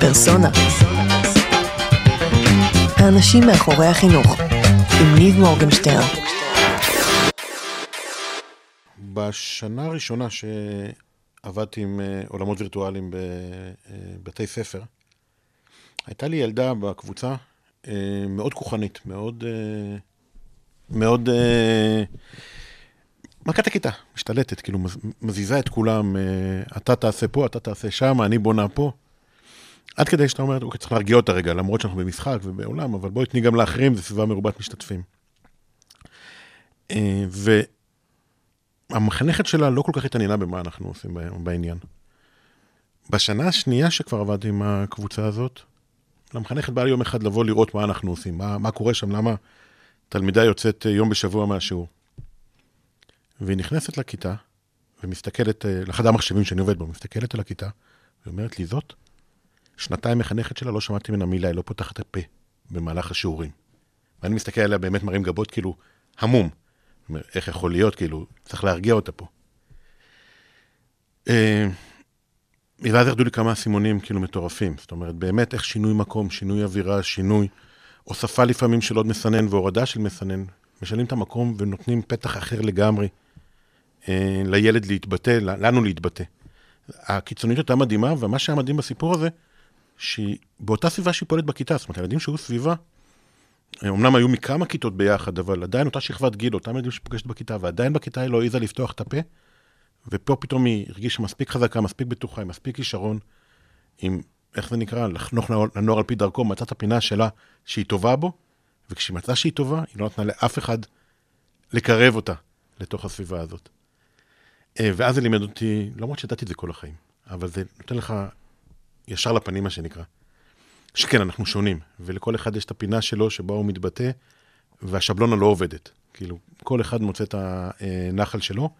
פרסונה. האנשים מאחורי החינוך, עם ניב מורגנשטרן. בשנה הראשונה שעבדתי עם אה, עולמות וירטואליים בבתי ספר, הייתה לי ילדה בקבוצה אה, מאוד כוחנית, מאוד... אה, מאוד... מלכת הכיתה, משתלטת, כאילו מזיזה את כולם, אתה תעשה פה, אתה תעשה שם, אני בונה פה. עד כדי שאתה אומר, אוקיי, צריך להרגיע אותה רגע, למרות שאנחנו במשחק ובעולם, אבל בואי תני גם לאחרים, זו סביבה מרובת משתתפים. והמחנכת שלה לא כל כך התעניינה במה אנחנו עושים בעניין. בשנה השנייה שכבר עבדתי עם הקבוצה הזאת, למחנכת באה לי יום אחד לבוא לראות מה אנחנו עושים, מה, מה קורה שם, למה תלמידה יוצאת יום בשבוע מהשיעור. והיא נכנסת לכיתה, ומסתכלת, אה, לחדר המחשבים שאני עובד בו, מסתכלת על הכיתה, ואומרת לי, זאת שנתיים מחנכת שלה, לא שמעתי ממנה מילה, היא לא פותחת את הפה במהלך השיעורים. ואני מסתכל עליה באמת מרים גבות, כאילו, המום. איך יכול להיות, כאילו, צריך להרגיע אותה פה. אה, ואז ירדו לי כמה אסימונים כאילו מטורפים. זאת אומרת, באמת איך שינוי מקום, שינוי אווירה, שינוי, הוספה לפעמים של עוד מסנן והורדה של מסנן, משנים את המקום ונותנים פתח אחר לגמרי אה, לילד להתבטא, לנו להתבטא. הקיצוניות הייתה מדהימה, ומה שהיה מדהים בסיפור הזה, שהיא באותה סביבה שהיא פועלת בכיתה, זאת אומרת, הילדים שהיו סביבה, אמנם היו מכמה כיתות ביחד, אבל עדיין אותה שכבת גיל, אותם ילדים שפוגשת בכיתה, ועדיין בכיתה היא לא העיזה לפתוח את הפה, ופה פתאום היא הרגישה מספיק חזקה, מספיק בטוחה, עם מספיק כישרון, עם, איך זה נקרא, לחנוך לנוער על פי דרכו, מצאה את הפינה שלה שהיא טובה בו, וכשהיא מצאה שהיא טובה, היא לא נתנה לאף אחד לקרב אותה לתוך הסביבה הזאת. אה, ואז זה לימד אותי, למרות שידעתי את זה כל החיים, אבל זה נותן לך ישר לפנים, מה שנקרא. שכן, אנחנו שונים, ולכל אחד יש את הפינה שלו שבה הוא מתבטא, והשבלונה לא עובדת. כאילו, כל אחד מוצא את הנחל שלו,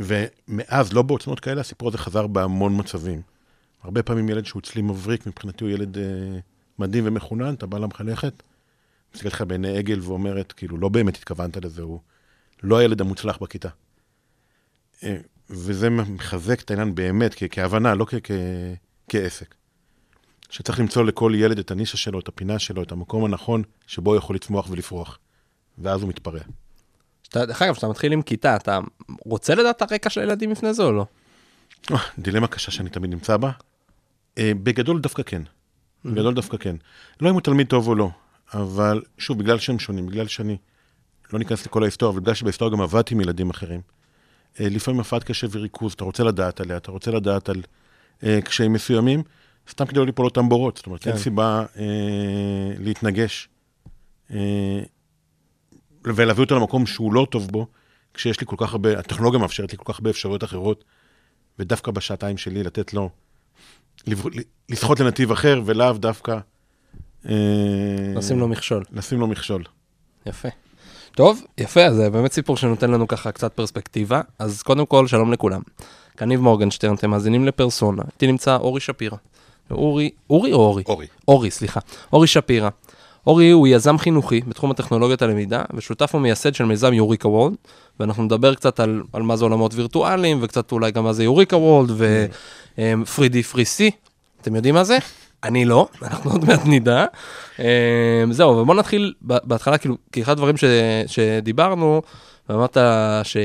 ומאז, לא בעוצמות כאלה, הסיפור הזה חזר בהמון מצבים. הרבה פעמים ילד שהוא אצלי מבריק, מבחינתי הוא ילד אה, מדהים ומחונן, אתה בא למחנכת, מסתכלת לך בעיני עגל ואומרת, כאילו, לא באמת התכוונת לזה, הוא לא הילד המוצלח בכיתה. אה, וזה מחזק את העניין באמת, כהבנה, לא כ- כעסק. שצריך למצוא לכל ילד את הנישה שלו, את הפינה שלו, את המקום הנכון שבו הוא יכול לצמוח ולפרוח. ואז הוא מתפרע. דרך אגב, כשאתה מתחיל עם כיתה, אתה רוצה לדעת את הרקע של הילדים לפני זה או לא? דילמה קשה שאני תמיד נמצא בה. אה, בגדול דווקא כן. בגדול דווקא כן. לא אם הוא תלמיד טוב או לא, אבל שוב, בגלל שהם שונים, בגלל שאני לא ניכנס לכל ההיסטוריה, אבל בגלל שבהיסטוריה גם עבדתי עם ילדים אחרים. אה, לפעמים הפרעת קשב וריכוז, אתה רוצה לדעת עליה, אתה רוצה לדעת על קשיים מסוימים, סתם כדי לא ליפול אותם בורות. זאת אומרת, כן. אין סיבה להתנגש. ולהביא אותו למקום שהוא לא טוב בו, כשיש לי כל כך הרבה, הטכנולוגיה מאפשרת לי כל כך הרבה אפשרויות אחרות, ודווקא בשעתיים שלי לתת לו, לשחות לנתיב אחר, ולאו דווקא... אה, לשים לו מכשול. לשים לו מכשול. יפה. טוב, יפה, זה באמת סיפור שנותן לנו ככה קצת פרספקטיבה. אז קודם כל, שלום לכולם. כאן ניב מורגנשטרן, אתם מאזינים לפרסונה. איתי נמצא אורי שפירא. אורי, אורי או אורי? אורי. אורי, סליחה. אורי שפירא. אורי הוא יזם חינוכי בתחום הטכנולוגיית הלמידה, ושותף ומייסד של מיזם יוריקה וולד, ואנחנו נדבר קצת על, על מה זה עולמות וירטואליים, וקצת אולי גם מה זה יוריקה וולד, ו-3D פרי C, אתם יודעים מה זה? אני לא, אנחנו עוד מעט נדע. אמ, זהו, ובואו נתחיל בהתחלה, כאילו, כי אחד הדברים ש, שדיברנו, ואמרת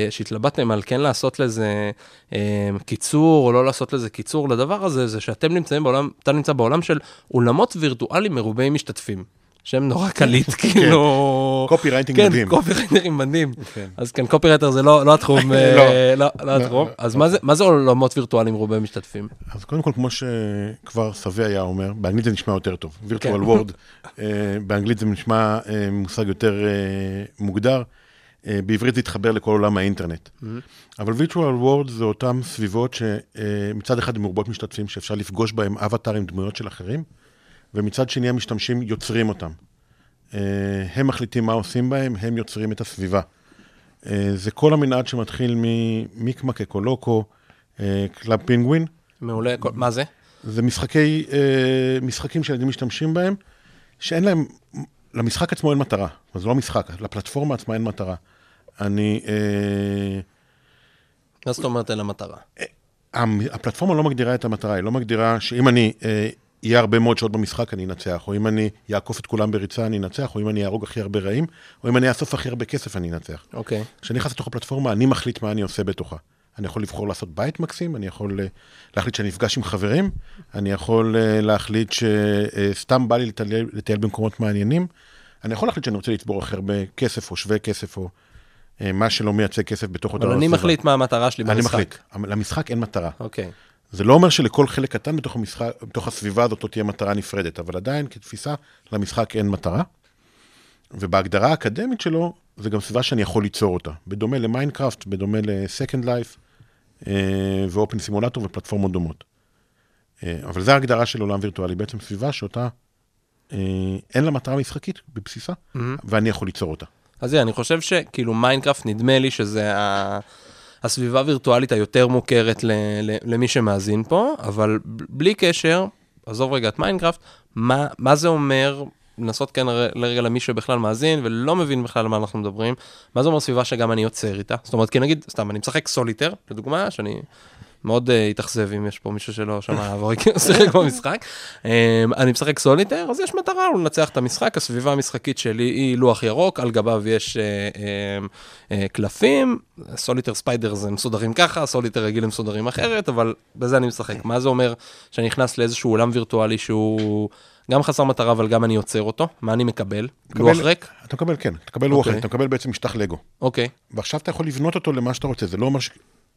שהתלבטתם על כן לעשות לזה אה, קיצור או לא לעשות לזה קיצור לדבר הזה, זה שאתם נמצאים בעולם, אתה נמצא בעולם של עולמות וירטואליים מרובי משתתפים. שם נורא קליט, כן. כאילו... copywriting מדהים. כן, copywriting מדהים. כן. אז כן, copywriter זה לא, לא התחום. אה, לא. לא התחום. אז מה זה עולמות וירטואליים מרובי משתתפים? אז קודם כל, כמו שכבר סבי היה אומר, באנגלית זה נשמע יותר טוב. virtual world, אה, באנגלית זה נשמע אה, מושג יותר מוגדר. בעברית זה יתחבר לכל עולם האינטרנט. Mm-hmm. אבל virtual world זה אותן סביבות שמצד אחד הן מרובות משתתפים, שאפשר לפגוש בהם אבטארים, דמויות של אחרים. ומצד שני המשתמשים יוצרים אותם. אה, הם מחליטים מה עושים בהם, הם יוצרים את הסביבה. אה, זה כל המנעד שמתחיל ממיקמק, אקולוקו, אה, Club Penguin. מעולה, מה זה? זה משחקי, משחקים שילדים משתמשים בהם, שאין להם, למשחק עצמו אין מטרה. זה לא משחק, לפלטפורמה עצמה אין מטרה. אני... מה זאת אומרת אין לה מטרה? הפלטפורמה לא מגדירה את המטרה, היא לא מגדירה שאם אני יהיה הרבה מאוד שעות במשחק, אני אנצח, או אם אני אעקוף את כולם בריצה, אני אנצח, או אם אני אהרוג הכי הרבה רעים, או אם אני אאסוף הכי הרבה כסף, אני אנצח. אוקיי. כשאני נכנס לתוך הפלטפורמה, אני מחליט מה אני עושה בתוכה. אני יכול לבחור לעשות בית מקסים, אני יכול אה, להחליט שאני נפגש עם חברים, אני יכול אה, להחליט שסתם בא לי לטייל, לטייל במקומות מעניינים, אני יכול להחליט שאני רוצה לצבור הכי הרבה כסף, או שווה כסף, או אה, מה שלא מייצג כסף בתוך אותה אבל אני. מחליט מה המטרה שלי אני במשחק. מחליט. למשחק אין מטרה. אוקיי. זה לא אומר שלכל חלק קטן בתוך, המשחק, בתוך הסביבה הזאת לא תהיה מטרה נפרדת, אבל עדיין כתפיסה למשחק אין מטרה. ובהגדרה האקדמית שלו, זה גם סביבה שאני יכול ליצור אותה. בדומה למיינקראפט, בדומה ל-Second Life, אה, ו OpenSimulator ופלטפורמות דומות. אה, אבל זו ההגדרה של עולם וירטואלי, בעצם סביבה שאותה אה, אין לה מטרה משחקית בבסיסה, ואני יכול ליצור אותה. אז זה, אני חושב שכאילו מיינקראפט, נדמה לי שזה ה... הסביבה הווירטואלית היותר מוכרת ל... ל... למי שמאזין פה, אבל בלי קשר, עזוב רגע את מיינקראפט, מה, מה זה אומר, לנסות כן לרגע למי שבכלל מאזין ולא מבין בכלל על מה אנחנו מדברים, מה זה אומר סביבה שגם אני יוצר איתה? זאת אומרת, כי נגיד, סתם, אני משחק סוליטר, לדוגמה, שאני מאוד uh, התאכזב אם יש פה מישהו שלא שמע עבור שיחק במשחק. Um, אני משחק סוליטר, אז יש מטרה לנצח את המשחק, הסביבה המשחקית שלי היא לוח ירוק, על גביו יש uh, um, uh, קלפים, סוליטר ספיידר זה מסודרים ככה, סוליטר רגיל הם מסודרים אחרת, אבל בזה אני משחק. מה זה אומר שאני נכנס לאיזשהו עולם וירטואלי שהוא גם חסר מטרה, אבל גם אני יוצר אותו? מה אני מקבל? לוח ריק? אתה מקבל, כן, אתה מקבל לוח אוקיי. ריק, אתה מקבל בעצם משטח לגו. אוקיי. ועכשיו אתה יכול לבנות אותו למה שאתה רוצה, זה לא אומר ש...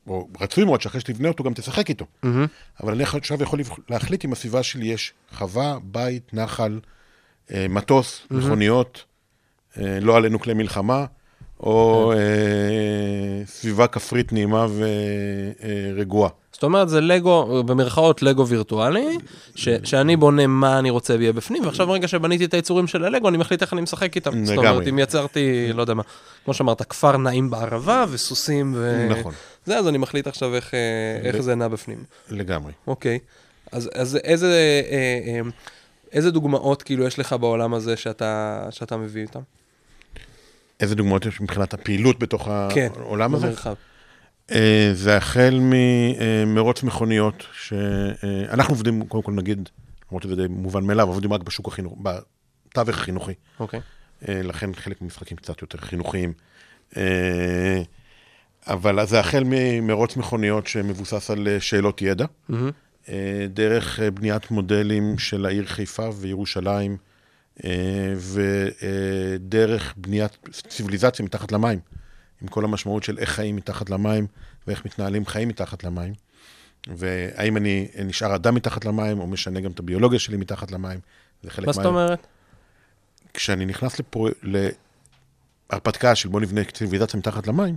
או רצוי מאוד שאחרי שתבנה אותו גם תשחק איתו. אבל אני עכשיו יכול להחליט אם הסביבה שלי יש חווה, בית, נחל, אה, מטוס, מכוניות, אה, לא עלינו כלי מלחמה, או אה, סביבה כפרית נעימה ורגועה. זאת אומרת, זה לגו, במרכאות לגו וירטואלי, ש, שאני בונה מה אני רוצה ויהיה בפנים, ועכשיו ברגע שבניתי את היצורים של הלגו, אני מחליט איך אני משחק איתם. זאת אומרת, לגמרי. אם יצרתי, לא יודע מה, כמו שאמרת, כפר נעים בערבה, וסוסים ו... נכון. זה, אז אני מחליט עכשיו איך, אה, איך זה נע בפנים. לגמרי. אוקיי. אז, אז איזה, אה, אה, איזה דוגמאות כאילו יש לך בעולם הזה שאתה, שאתה מביא איתם? איזה דוגמאות יש מבחינת הפעילות בתוך כן, העולם הזה? במרחב. אה, זה החל ממרוץ מכוניות, שאנחנו עובדים, קודם כל נגיד, למרות שזה די מובן מאליו, עובדים רק בשוק החינוך, בתווך החינוכי. אוקיי. אה, לכן חלק מהמשחקים קצת יותר חינוכיים. אבל זה החל ממרוץ מכוניות שמבוסס על אה, שאלות ידע, מהמם. אה, דרך אה, בניית מודלים של העיר חיפה וירושלים, ודרך בניית ציוויליזציה מתחת למים, עם כל המשמעות של איך חיים מתחת למים ואיך מתנהלים חיים מתחת למים. והאם אני נשאר אדם מתחת למים, או משנה גם את הביולוגיה שלי מתחת למים. זה חלק מה זאת אומרת? כשאני נכנס לפרו... להרפתקה של בוא נבנה ציוויליזציה מתחת למים,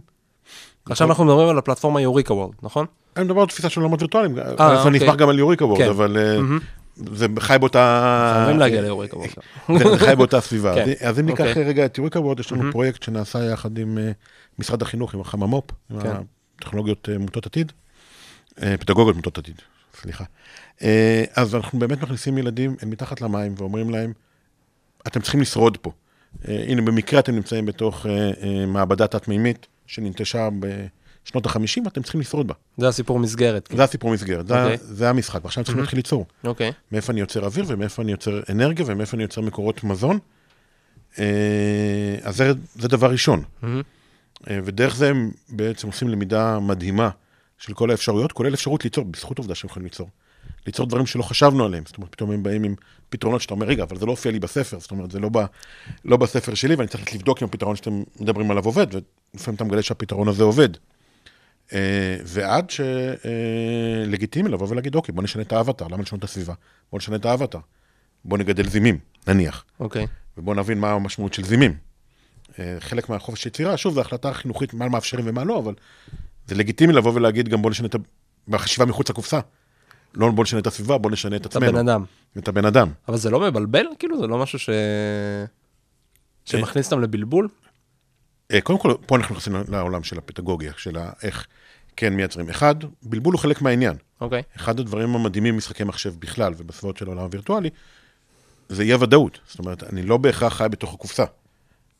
עכשיו אנחנו מדברים על הפלטפורמה יוריקה וורד, נכון? אני מדבר על תפיסה של עולמות וירטואליים, אז אוקיי. אני אשמח גם על יוריקה וורד, כן. אבל אה. זה חי באותה... חייבים להגיע ליוריקה וורד. כן, זה חי באותה סביבה. כן. אז- אם ניקח אוקיי. אה, רגע את יוריקה וורד, יש לנו פרויקט שנעשה יחד עם אה, משרד החינוך, עם החממו"פ, עם. הטכנולוגיות אה, מוטות עתיד, אה, פדגוגיות מוטות עתיד, סליחה. אה, אז אנחנו באמת מכניסים ילדים מתחת למים ואומרים להם, אתם צריכים לשרוד פה. אה, הנה, במקרה אתם נמצאים בתוך אה, אה, מעבדה תת-מימית שננטשה בשנות ה-50, ואתם צריכים לשרוד בה. זה הסיפור מסגרת. זה הסיפור מסגרת, זה, אוקיי. זה המשחק, ועכשיו צריכים להתחיל ליצור. אוקיי. מאיפה אני יוצר אוויר, ומאיפה אני יוצר אנרגיה, ומאיפה אני יוצר מקורות מזון. אה, אז זה, זה דבר ראשון. אה, ודרך זה הם בעצם עושים למידה מדהימה של כל האפשרויות, כולל אפשרות ליצור, בזכות העובדה שהם יכולים ליצור. ליצור דברים שלא חשבנו עליהם. זאת אומרת, פתאום הם באים עם פתרונות שאתה אומר, רגע, אבל זה לא הופיע לי בספר, זאת אומרת, זה לא, ב, לא בספר שלי, ואני צריך לבדוק אם הפתרון שאתם מדברים עליו עובד, ולפעמים אתה מגלה שהפתרון הזה עובד. אה, ועד שלגיטימי לבוא ולהגיד, אוקיי, בוא נשנה את האבטר, למה לשנות את הסביבה? בוא נשנה את האבטר. בוא נגדל זימים, נניח, אוקיי. ובוא נבין מה המשמעות של זימים. אה, חלק מהחופש יצירה, שוב, זו החלטה חינוכית, מה מאפשרים ומה לא, אבל זה לגיטימי לבוא ולהגיד, גם בוא נשנה את ה... בחשיבה מחוץ לקופסה. לא בוא נשנה את הסביבה, בוא נשנה את אתה עצמנו. בן אדם. את הבן אדם. אבל זה לא מבלבל? כאילו, זה לא משהו ש... שמכניס אותם לבלבול? אה, קודם כל, פה אנחנו נכנסים לעולם של הפדגוגיה, של איך כן מייצרים. אחד, בלבול הוא חלק מהעניין. אוקיי. אחד הדברים המדהימים במשחקי מחשב בכלל ובסביבות של העולם הווירטואלי, זה אי הוודאות. זאת אומרת, אני לא בהכרח חי בתוך הקופסה.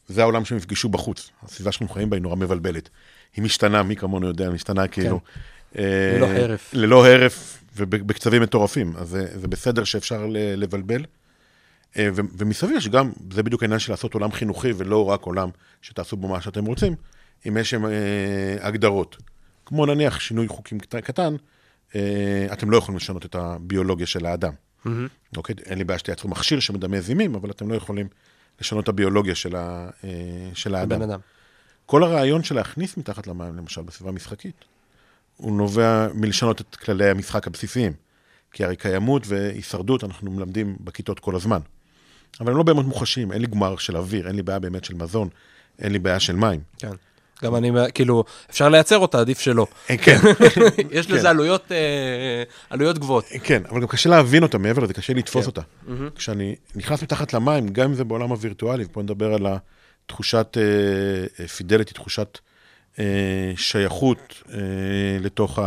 זה העולם שהם יפגשו בחוץ. הסביבה שאנחנו חיים בה היא נורא מבלבלת. היא משתנה, מי כמונו יודע, משתנה כאילו. אה, ללא הרף. ללא הרף ובקצבים מטורפים, אז זה, זה בסדר שאפשר לבלבל. אה, ו- ומסביב יש גם, זה בדיוק העניין של לעשות עולם חינוכי ולא רק עולם שתעשו בו מה שאתם רוצים, אם יש שם אה, הגדרות. כמו נניח שינוי חוקים קט- קטן, אה, אתם לא יכולים לשנות את הביולוגיה של האדם. מהמם. אוקיי? אין לי בעיה שתייצרו מכשיר שמדמה זימים, אבל אתם לא יכולים לשנות את הביולוגיה של, ה, אה, של האדם. בן אדם. כל הרעיון של להכניס מתחת למים, למשל בסביבה משחקית, הוא נובע מלשנות את כללי המשחק הבסיסיים. כי הרי קיימות והישרדות אנחנו מלמדים בכיתות כל הזמן. אבל הם לא באמת מוחשיים, אין לי גמר של אוויר, אין לי בעיה באמת של מזון, אין לי בעיה של מים. כן. גם אני, כאילו, אפשר לייצר אותה, עדיף שלא. אה, כן, יש לזה עלויות, אה, עלויות גבוהות. כן, אבל גם קשה להבין אותה מעבר לזה, קשה לתפוס כן. אותה. כשאני נכנס מתחת למים, גם אם זה בעולם הווירטואלי, ופה נדבר על התחושת פידליטי, תחושת אה, שייכות אה, לתוך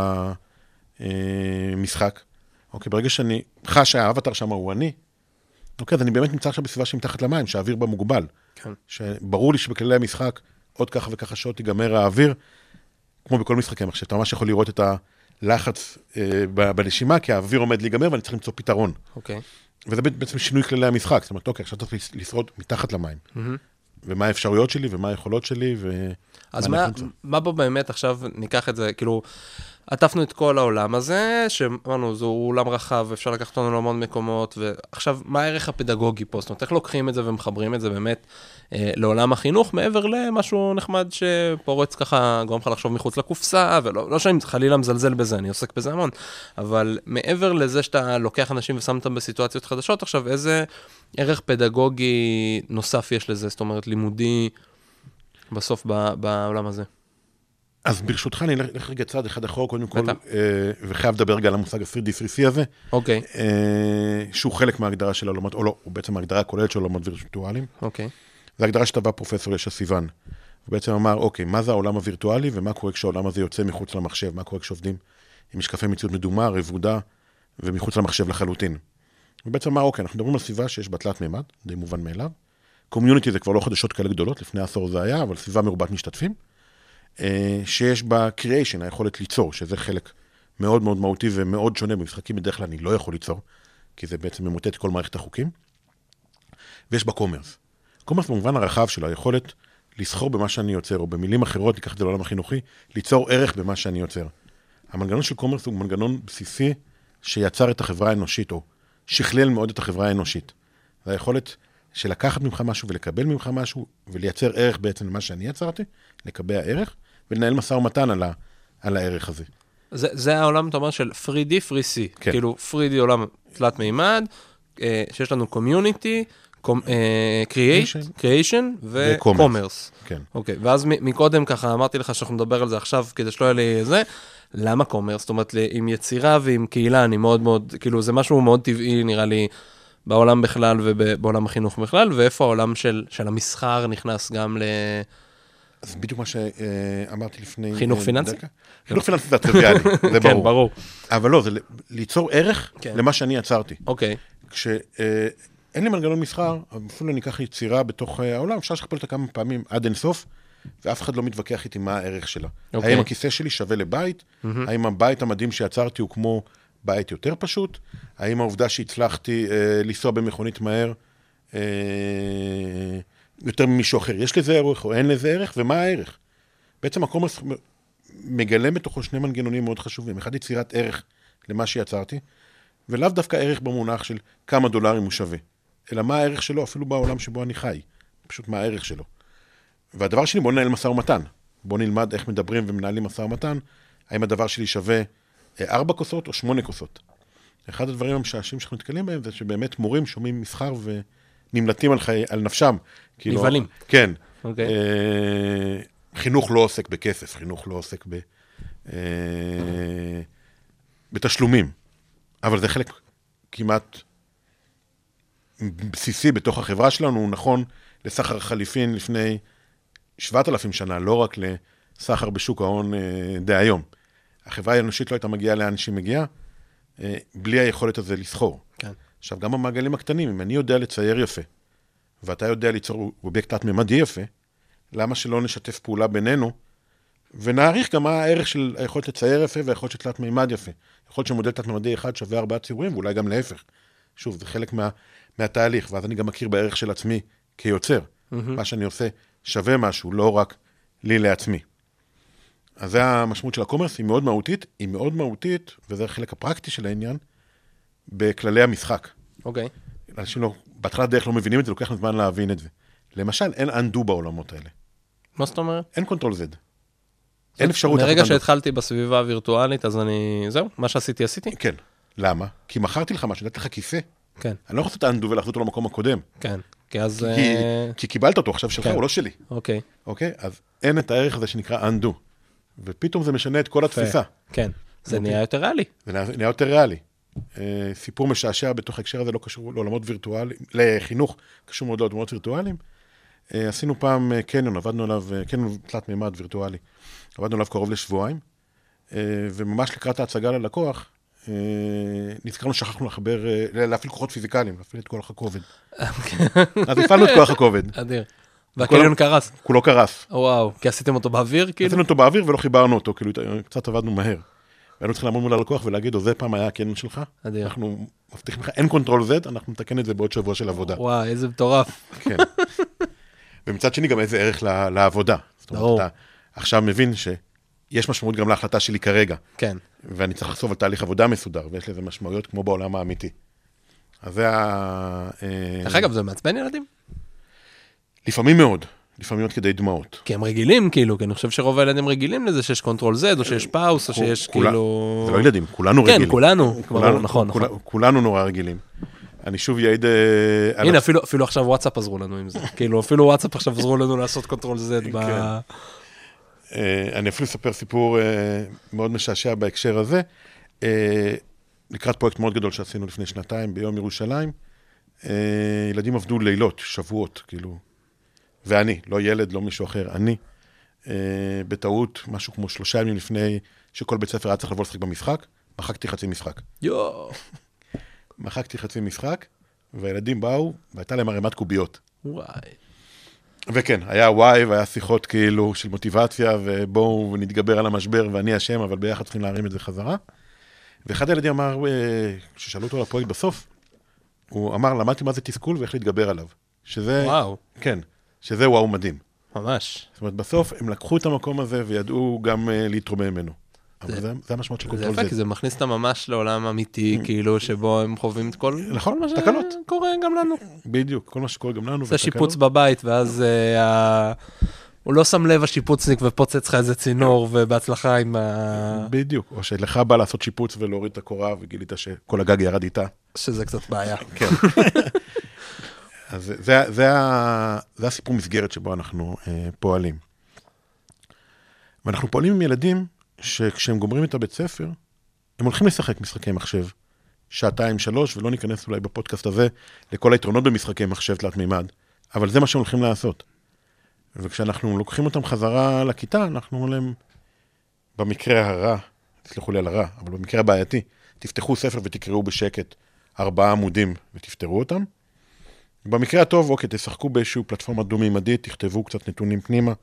המשחק. אוקיי, ברגע שאני חש שהאבטר שם הוא אני, אוקיי, אז אני באמת נמצא עכשיו בסביבה שהיא מתחת למים, שהאוויר בה מוגבל. כן. שברור לי שבכללי המשחק, עוד ככה וככה שעות ייגמר האוויר, כמו בכל משחקי מחשב, אתה ממש יכול לראות את הלחץ אה, בנשימה, כי האוויר עומד להיגמר ואני צריך למצוא פתרון. אוקיי. וזה בעצם שינוי כללי המשחק, זאת אומרת, אוקיי, עכשיו צריך לש- לשרוד מתחת למים. ומה האפשרויות שלי, ומה היכולות שלי, ו... אז מה מה, בו באמת עכשיו ניקח את זה, כאילו, עטפנו את כל העולם הזה, שאמרנו, זה עולם רחב, אפשר לקחת אותנו להמון מקומות, ועכשיו, מה הערך הפדגוגי פה? זאת אומרת, איך לוקחים את זה ומחברים את זה באמת אה, לעולם החינוך, מעבר למשהו נחמד שפורץ ככה, גורם לך לחשוב מחוץ לקופסה, ולא לא שאני חלילה מזלזל בזה, אני עוסק בזה המון, אבל מעבר לזה שאתה לוקח אנשים ושם אותם בסיטואציות חדשות, עכשיו, איזה ערך פדגוגי נוסף יש לזה? זאת אומרת, לימודי, בסוף בעולם הזה. אז ברשותך, אני אלך רגע צעד אחד אחורה, קודם כל. אה, וחייב לדבר רגע על המושג ה-3D3C הזה, אוקיי, אה, שהוא חלק מההגדרה של העולמות, או לא, הוא בעצם ההגדרה הכוללת של עולמות וירטואליים. אוקיי. זו הגדרה שטבע פרופסור ישע סיוון. הוא בעצם אמר, אוקיי, מה זה העולם הווירטואלי ומה קורה כשהעולם הזה יוצא מחוץ למחשב? מה קורה כשעובדים עם משקפי מציאות מדומה, רבודה ומחוץ למחשב לחלוטין? הוא בעצם אמר, אוקיי, אנחנו מדברים על סביבה שיש בה תלת מימד, די מובן מאליו. קומיוניטי זה כבר לא חדשות כאלה גדולות, לפני עשור זה היה, אבל סביבה מרובת משתתפים. אה, שיש בה קריאיישן, היכולת ליצור, שזה חלק מאוד מאוד מהותי ומאוד שונה במשחקים, בדרך כלל אני לא יכול ליצור, כי זה בעצם ממוטט כל מערכת החוקים. ויש בה commerce. commerce במובן הרחב של היכולת לסחור במה שאני יוצר, או במילים אחרות, ניקח את זה לעולם החינוכי, ליצור ערך במה שאני יוצר. המנגנון של commerce הוא מנגנון בסיסי שיצר את החברה האנושית, או שכלל מאוד את החברה האנושית. זה היכולת של לקחת ממך משהו ולקבל ממך משהו, ולייצר ערך בעצם למה שאני יצרתי, לקבע ערך, ולנהל משא ומתן על, ה, על הערך הזה. זה, זה העולם, אתה אומר, של 3D, 3C. כן. כאילו, 3D עולם תלת מימד, אה, שיש לנו community. creation. ו commerce. כן. אוקיי, ואז מקודם ככה אמרתי לך שאנחנו נדבר על זה עכשיו, כדי שלא יהיה לי זה. למה commerce? זאת אומרת, עם יצירה ועם קהילה, אני מאוד מאוד, כאילו, זה משהו מאוד טבעי, נראה לי, בעולם בכלל ובעולם החינוך בכלל, ואיפה העולם של, של המסחר נכנס גם ל... אז בדיוק מה שאמרתי לפני... חינוך אה, פיננסי? חינוך פיננסי זה הטריוויאלי, זה ברור. כן, ברור. אבל לא, זה ליצור ערך כן. למה שאני יצרתי. אוקיי, כשאין לי מנגנון מסחר, אפילו אני אקח יצירה בתוך אה, העולם, אפשר לשכפל אותה כמה פעמים עד אינסוף, ואף אחד לא מתווכח איתי מה הערך שלה. אוקיי. האם הכיסא שלי שווה לבית? האם הבית המדהים שיצרתי הוא כמו בית יותר פשוט? האם העובדה שהצלחתי אה, לנסוע במכונית מהר אה, יותר ממישהו אחר, יש לזה ערך או אין לזה ערך, ומה הערך? בעצם הקומרס מגלם בתוכו שני מנגנונים מאוד חשובים. אחד, יצירת ערך למה שיצרתי, ולאו דווקא ערך במונח של כמה דולרים הוא שווה, אלא מה הערך שלו אפילו בעולם שבו אני חי, פשוט מה הערך שלו. והדבר שני, בוא ננהל משא ומתן. בוא נלמד איך מדברים ומנהלים משא ומתן, האם הדבר שלי שווה ארבע כוסות או שמונה כוסות. אחד הדברים המשעשעים שאנחנו נתקלים בהם זה שבאמת מורים שומעים מסחר ונמלטים על, חי... על נפשם. כאילו- נבהלים. כן. אוקיי. אה, חינוך לא עוסק בכסף, חינוך לא עוסק ב... אה, בתשלומים. אבל זה חלק כמעט בסיסי בתוך החברה שלנו, הוא נכון לסחר חליפין לפני 7,000 שנה, לא רק לסחר בשוק ההון אה, דהיום. החברה האנושית לא הייתה מגיעה לאן שהיא מגיעה, אה, בלי היכולת הזה לסחור. כן. עכשיו, גם במעגלים הקטנים, אם אני יודע לצייר יפה, ואתה יודע ליצור אובייקט תת-ממדי יפה, למה שלא נשתף פעולה בינינו ונעריך גם מה הערך של היכולת לצייר יפה והיכולת של תלת מימד יפה. יכול להיות שמודל תלת-ממדי אחד שווה ארבעה ציורים, ואולי גם להפך. שוב, זה חלק מה, מהתהליך, ואז אני גם מכיר בערך של עצמי כיוצר. Mm-hmm. מה שאני עושה שווה משהו, לא רק לי לעצמי. אז זה המשמעות של ה commerce, היא מאוד מהותית, היא מאוד מהותית, וזה החלק הפרקטי של העניין, בכללי המשחק. אוקיי. אנשים לא, בהתחלת דרך לא מבינים את זה, לוקח זמן להבין את זה. למשל, אין undo בעולמות האלה. מה זאת אומרת? אין control Z. אין אפשרות מרגע undo. שהתחלתי בסביבה הווירטואלית, אז אני... זהו, מה שעשיתי, עשיתי. כן. למה? כי מכרתי לך משהו, נתתי לך כיסא. כן, אני לא יכול לעשות את undo ולהחזיר אותו למקום הקודם. כן. כי אז... כי, אה, כי קיבלת אותו, עכשיו שלך, כן. הוא לא שלי. אוקיי. אוקיי? אז אין את הערך הזה שנקרא undo. ופתאום זה משנה את כל התפיסה. כן. זה אוקיי. נהיה יותר ריאלי. זה נהיה, יותר ריאלי. אה, סיפור משעשע בתוך ההקשר הזה לא קשור לעולמות וירטואליים, לחינוך, קשור מאוד לעולמות וירטואליים. אה, עשינו פעם אה, קניון, עבדנו עליו, קניון תלת מימד וירטואלי. עבדנו עליו קרוב לשבועיים, וממש לקראת ההצגה ללקוח, נזכרנו ששכחנו לחבר, להפעיל כוחות פיזיקליים, להפעיל את כוח הכובד. אז הפעלנו את כוח הכובד, אדיר. והקניון קרס. כולו קרס. וואו, כי עשיתם אותו באוויר, כאילו? עשינו אותו באוויר ולא חיברנו אותו, כאילו קצת עבדנו מהר. והיינו צריכים לעמוד מול הלקוח ולהגיד לו, זה פעם היה הקניון שלך, אדיר. אנחנו מבטיחים לך, אין control Z, אנחנו נתקן את זה בעוד שבוע של עבודה. וואי, איזה מטורף. כן. ומצד שני גם איזה ערך לעבודה. זאת אומרת, ברור. אתה עכשיו מבין שיש משמעות גם להחלטה שלי כרגע, כן. ואני צריך לחשוב על תהליך עבודה מסודר, ויש לזה משמעויות כמו בעולם האמיתי. אז זה ה... אה, דרך אגב, זה מעצבן ילדים? לפעמים מאוד, לפעמים עד כדי דמעות. כי הם רגילים, כאילו, כי אני חושב שרוב הילדים רגילים לזה שיש control Z, או שיש pause, או שיש כאילו... זה לא ילדים, כולנו כן, רגילים. כולנו, ברור, כולנו- נכון, כול- נכון. כולנו נורא רגילים. אני שוב יעיד... אה, על הנה, אפילו, אפילו עכשיו וואטסאפ עזרו לנו עם זה. כאילו, אפילו וואטסאפ עכשיו עזרו לנו לעשות control Z ב... כן. אה, אני אפילו אספר סיפור אה, מאוד משעשע בהקשר הזה. לקראת פרויקט מאוד גדול שעשינו לפני שנתיים ביום ירושלים, ילדים עבדו לילות, שבועות, כאילו, ואני, לא ילד, לא מישהו אחר, אני, אה, בטעות, משהו כמו שלושה ימים לפני שכל בית ספר היה צריך לבוא לשחק במשחק, מחקתי חצי משחק. יואו, מחקתי חצי משחק, והילדים באו, והייתה להם ערימת קוביות. וואי. וכן, היה וואי והיה שיחות כאילו של מוטיבציה, ובואו נתגבר על המשבר ואני אשם, אבל ביחד צריכים להרים את זה חזרה. ואחד הילדים אמר, אה, כששאלו אותו על הפרויקט בסוף, הוא אמר, למדתי מה זה תסכול ואיך להתגבר עליו. שזה, וואו, כן, שזה וואו מדהים. ממש. זאת אומרת, בסוף הם לקחו את המקום הזה וידעו גם אה, להתרומם ממנו. אבל זה- זה, זה המשמעות של זה control יפה, זה. כי זה מכניס אותם ממש לעולם אמיתי, כאילו, שבו הם חווים את כל... נכון, מה. שקורה גם לנו. בדיוק, כל מה שקורה גם לנו. זה. שיפוץ בבית, ואז אה, ה- הוא לא שם לב השיפוצניק ופוצץ לך איזה צינור, ובהצלחה עם ה... בדיוק, או שלך בא לעשות שיפוץ ולהוריד את הקורה וגילית שכל הגג ירד איתה. שזה קצת בעיה. כן. אז זה, זה, זה, זה הסיפור מסגרת שבו אנחנו אה, פועלים. ואנחנו פועלים עם ילדים שכשהם גומרים את הבית ספר, הם הולכים לשחק משחקי מחשב, שעתיים, שלוש, ולא ניכנס אולי בפודקאסט הזה לכל היתרונות במשחקי מחשב תלת מימד, אבל זה מה שהם הולכים לעשות. וכשאנחנו לוקחים אותם חזרה לכיתה, אנחנו אומרים להם, במקרה הרע, תסלחו לי על הרע, אבל במקרה הבעייתי, תפתחו ספר ותקראו בשקט ארבעה עמודים ותפתרו אותם. במקרה הטוב, אוקיי, תשחקו באיזושהי פלטפורמה דו-מימדית, תכתבו קצת נתונים פנימה,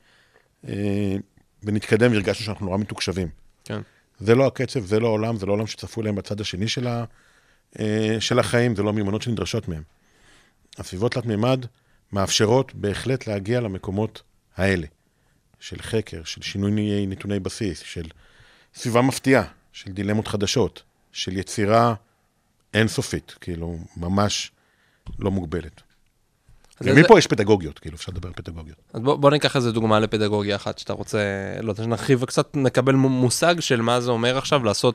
אה, ונתקדם והרגשנו שאנחנו נורא מתוקשבים. כן. זה לא הקצב, זה לא העולם, זה לא עולם שצפו להם בצד השני של, ה, אה, של החיים, זה לא מיומנות שנדרשות מהם. הסביבות תלת מימד מאפשרות בהחלט להגיע למקומות האלה, של חקר, של שינוי נתוני בסיס, של סביבה מפתיעה, של דילמות חדשות, של יצירה אינסופית, כאילו, ממש לא מוגבלת. אז ומפה איזה- יש פדגוגיות, כאילו, אפשר לדבר על פדגוגיות. אז בוא, בוא ניקח איזה דוגמה לפדגוגיה אחת שאתה רוצה, לא יודע, שנרחיב וקצת נקבל מו- מושג של מה זה אומר עכשיו לעשות